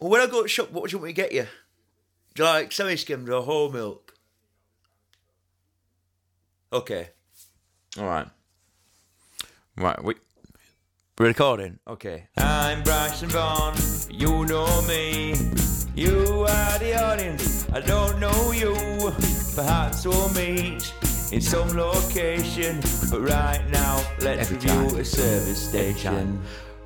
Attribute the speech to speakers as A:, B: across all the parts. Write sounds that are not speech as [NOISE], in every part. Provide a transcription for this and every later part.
A: Well, when I go to shop, what do you want me to get you? Do you like semi-skimmed or whole milk? Okay. All right. Right. We. We're recording. Okay. I'm Bryson Vaughan. You know me. You are the audience. I don't know you. Perhaps we'll meet in some location. But right now, let's
B: Every
A: review
B: time.
A: a service station.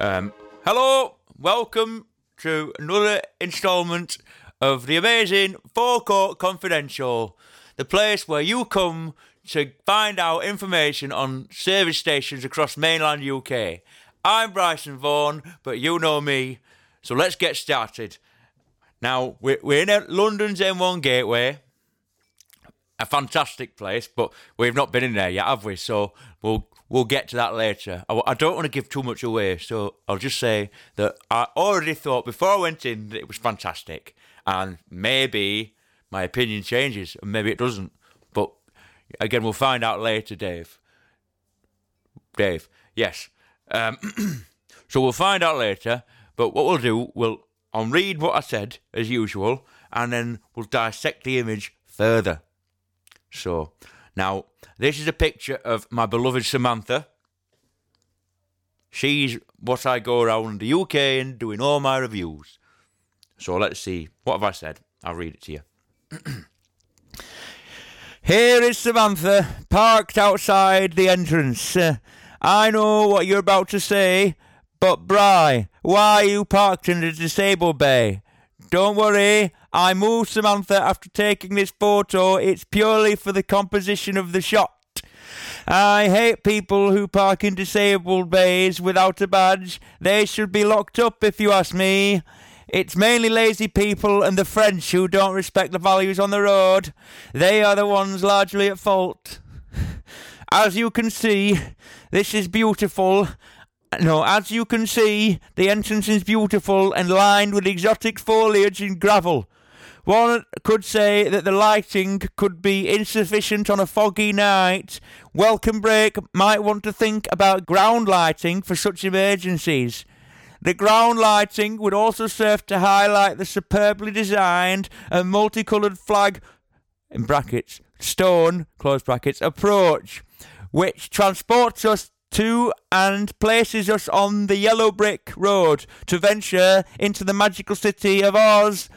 A: Um, hello. Welcome to another instalment of the amazing Forecourt Confidential, the place where you come to find out information on service stations across mainland UK. I'm Bryson Vaughan, but you know me, so let's get started. Now, we're, we're in London's M1 Gateway, a fantastic place, but we've not been in there yet, have we? So we'll we'll get to that later. I, I don't want to give too much away, so I'll just say that I already thought before I went in that it was fantastic, and maybe my opinion changes, and maybe it doesn't. But again, we'll find out later, Dave. Dave, yes. Um, [CLEARS THROAT] so we'll find out later. But what we'll do, we'll I'll read what I said as usual, and then we'll dissect the image further. So, now, this is a picture of my beloved Samantha. She's what I go around the UK and doing all my reviews. So, let's see. What have I said? I'll read it to you. [CLEARS THROAT] Here is Samantha, parked outside the entrance. Uh, I know what you're about to say, but Bry, why are you parked in the disabled bay? Don't worry, I moved Samantha after taking this photo. It's purely for the composition of the shot. I hate people who park in disabled bays without a badge. They should be locked up, if you ask me. It's mainly lazy people and the French who don't respect the values on the road. They are the ones largely at fault. As you can see, this is beautiful. No, as you can see, the entrance is beautiful and lined with exotic foliage and gravel. One could say that the lighting could be insufficient on a foggy night. Welcome Break might want to think about ground lighting for such emergencies. The ground lighting would also serve to highlight the superbly designed and multicoloured flag in brackets stone close brackets approach, which transports us to and places us on the yellow brick road to venture into the magical city of Oz.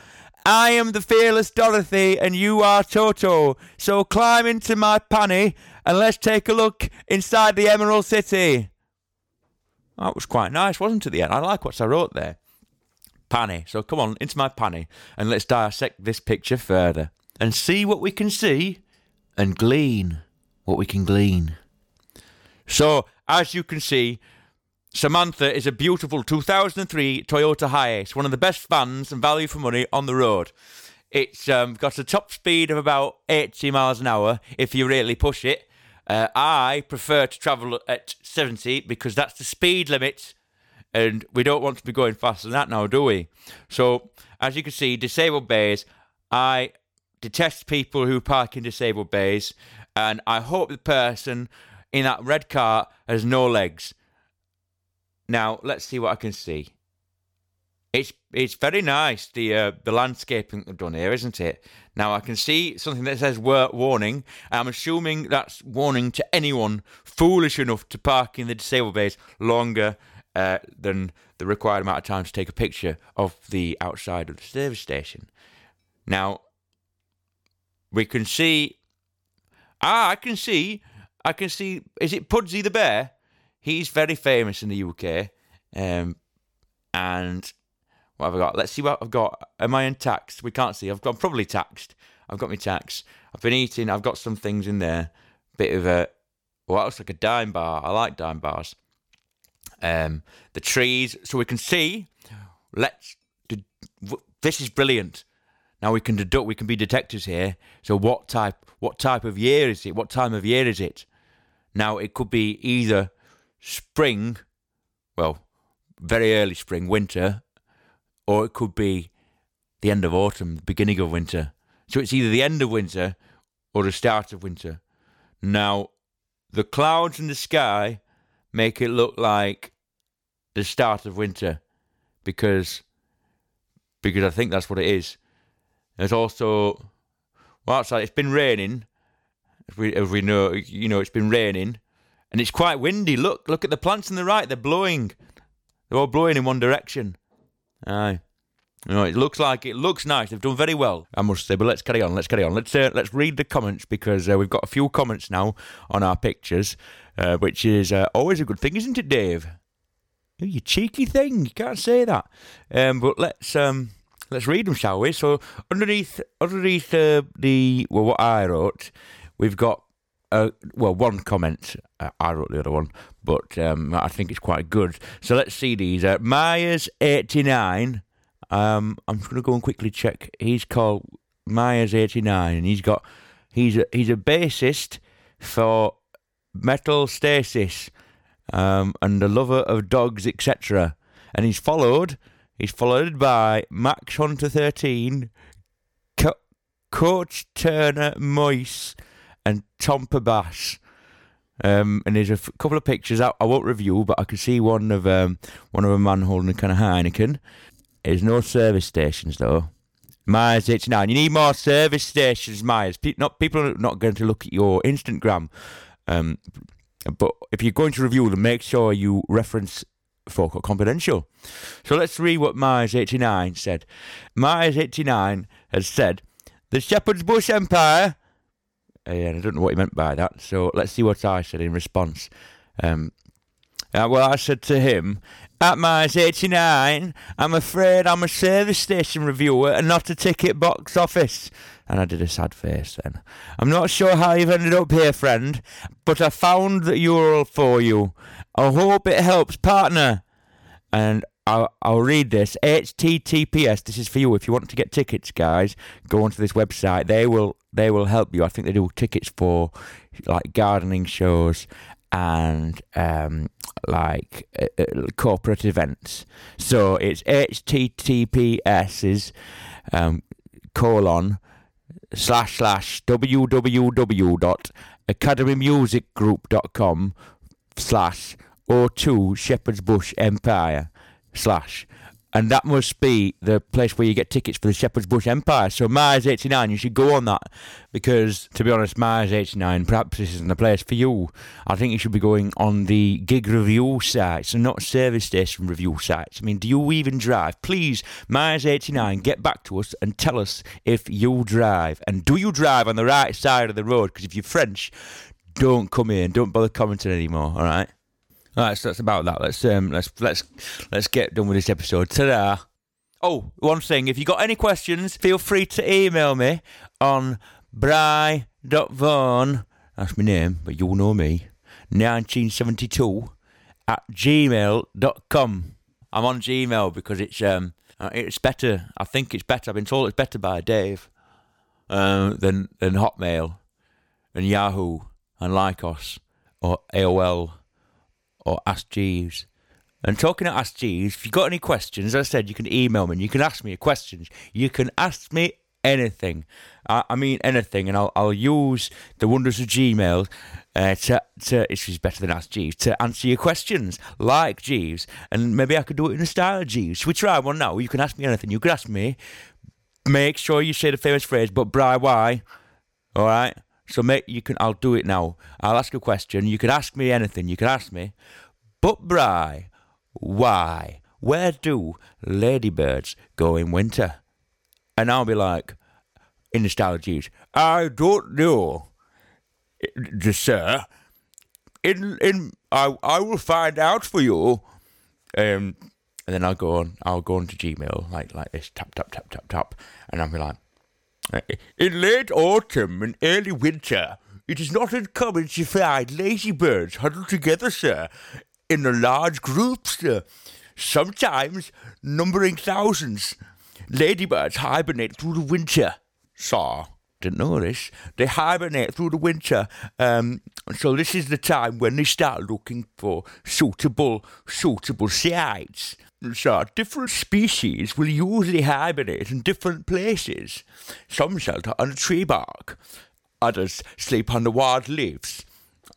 A: I am the fearless Dorothy and you are Toto. So climb into my panny and let's take a look inside the Emerald City. That was quite nice, wasn't it? The end. I like what I wrote there. Panny. So come on into my panny and let's dissect this picture further and see what we can see and glean what we can glean. So, as you can see, Samantha is a beautiful 2003 Toyota Hiace, one of the best vans and value for money on the road. It's um, got a top speed of about 80 miles an hour if you really push it. Uh, I prefer to travel at 70 because that's the speed limit, and we don't want to be going faster than that now, do we? So, as you can see, disabled bays, I detest people who park in disabled bays, and I hope the person in that red car has no legs. Now, let's see what I can see. It's it's very nice the uh, the landscaping they've done here, isn't it? Now I can see something that says wa- warning. I'm assuming that's warning to anyone foolish enough to park in the disabled bays longer uh, than the required amount of time to take a picture of the outside of the service station. Now we can see. Ah, I can see. I can see. Is it Pudsey the bear? He's very famous in the UK. Um, and what have I got? Let's see what I've got. Am I in taxed? We can't see. I've got I'm probably taxed. I've got my tax. I've been eating. I've got some things in there. Bit of a. Well, that looks like a Daim bar. I like Daim bars. Um, the trees, so we can see. Let's. d- w- This is brilliant. Now we can deduct. We can be detectives here. So what type? What type of year is it? What time of year is it? Now it could be either spring, well, very early spring, winter, or it could be the end of autumn, the beginning of winter. So it's either the end of winter or the start of winter. Now, the clouds in the sky make it look like the start of winter because because I think that's what it is. There's also well, outside it's been raining. As we, as we know, you know, it's been raining, and it's quite windy. Look, look at the plants on the right; they're blowing. They're all blowing in one direction. Aye. You know, it looks like it looks nice. They've done very well, I must say. But let's carry on. Let's carry on. Let's uh, let's read the comments because uh, we've got a few comments now on our pictures, uh, which is uh, always a good thing, isn't it, Dave? Oh, you cheeky thing! You can't say that. Um, but let's um, let's read them, shall we? So underneath underneath uh, the well, what I wrote, we've got uh, well, one comment. Uh, I wrote the other one, but um, I think it's quite good. So let's see these. Uh, Myers eighty nine. Um, I'm just going to go and quickly check. He's called Myers eighty nine, and he's got he's a he's a bassist for Metal Stasis, um, and a lover of dogs, etc. And he's followed. He's followed by Max Hunter thirteen, Co- Coach Turner Moise and Tompa Bass. Um, and there's a f- couple of pictures I, I won't review, but I can see one of um, one of a man holding a kind of Heineken. There's no service stations though. Myers 89. You need more service stations, Myers. Pe- not people are not going to look at your Instagram. Um, but if you're going to review them, make sure you reference Folk Confidential. So let's read what Myers 89 said. Myers 89 has said, The Shepherd's Bush Empire and I don't know what he meant by that. So let's see what I said in response. Um, uh, well, I said to him, at Myers 89, I'm afraid I'm a service station reviewer and not a ticket box office. And I did a sad face then. I'm not sure how you've ended up here, friend, but I found the URL for you. I hope it helps, partner. And I'll, I'll read this. HTTPS. This is for you. If you want to get tickets, guys, go onto this website. They will they will help you. I think they do tickets for like gardening shows and um, like uh, uh corporate events. So it's HTTPS is um, colon slash slash www.academymusicgroup.com slash O2 Shepherd's Bush Empire slash. And that must be the place where you get tickets for the Shepherd's Bush Empire. So Myers 89, you should go on that because, to be honest, Myers 89, perhaps this isn't the place for you. I think you should be going on the gig review sites and not service station review sites. I mean, do you even drive? Please, Myers 89, get back to us and tell us if you drive. And do you drive on the right side of the road? Because if you're French, don't come in. Don't bother commenting anymore, all right? All right, so that's about that. Let's um, let's let's let's get done with this episode. Ta-da! Oh, one thing. If you got any questions, feel free to email me on bry.vaughan, that's my name, but you'll know me, 1972 at gmail.com. I'm on Gmail because it's um uh, it's better. I think it's better. I've been told it's better by Dave uh, than than Hotmail and Yahoo and Lycos or AOL or Ask Jeeves. And talking to Ask Jeeves, if you've got any questions, as I said, you can email me. You can ask me questions. You can ask me anything. I, I mean anything, and I'll I'll use the wonders of Gmail uh, to to is better than Ask Jeeves to answer your questions like Jeeves, and maybe I could do it in the style of Jeeves. Should we try one now? You can ask me anything. You can ask me. Make sure you say the famous phrase, but Bry, why? All right. So mate, you can. I'll do it now. I'll ask a question. You can ask me anything. You can ask me. But Bry, why? Where do ladybirds go in winter? And I'll be like, in the style of Jeeves, I don't know, sir. In in I I will find out for you. Um, and then I'll go on. I'll go on to Gmail like like this, tap tap tap tap tap, and I'll be like, Uh, in late autumn and early winter, it is not uncommon to find lazy birds huddled together, sir, in large groups, sir, sometimes numbering thousands. Ladybirds hibernate through the winter, sir. Didn't know this. They hibernate through the winter, um, so this is the time when they start looking for suitable, suitable sites. So different species will usually hibernate in different places. Some shelter a tree bark, others sleep the wild leaves.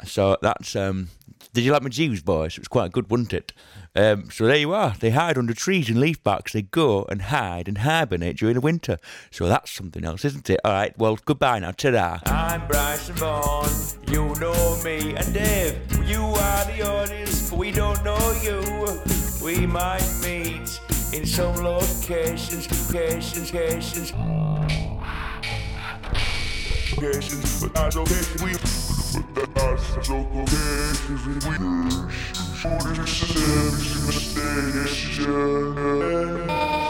A: So that's um, Did you like my Jeeves voice? It was quite good, wasn't it? Um, so there you are. They hide under trees and leaf backs. They go and hide and hibernate during the winter. So that's something else, isn't it? All right. Well, goodbye now. Ta-da. I'm Bryson Vaughan. You know me and Dave. You are the audience. We don't know you. We might meet in some locations, locations, locations. Locations, but that's okay. We, nice joke of making me wish. For this is the mistake, it's a.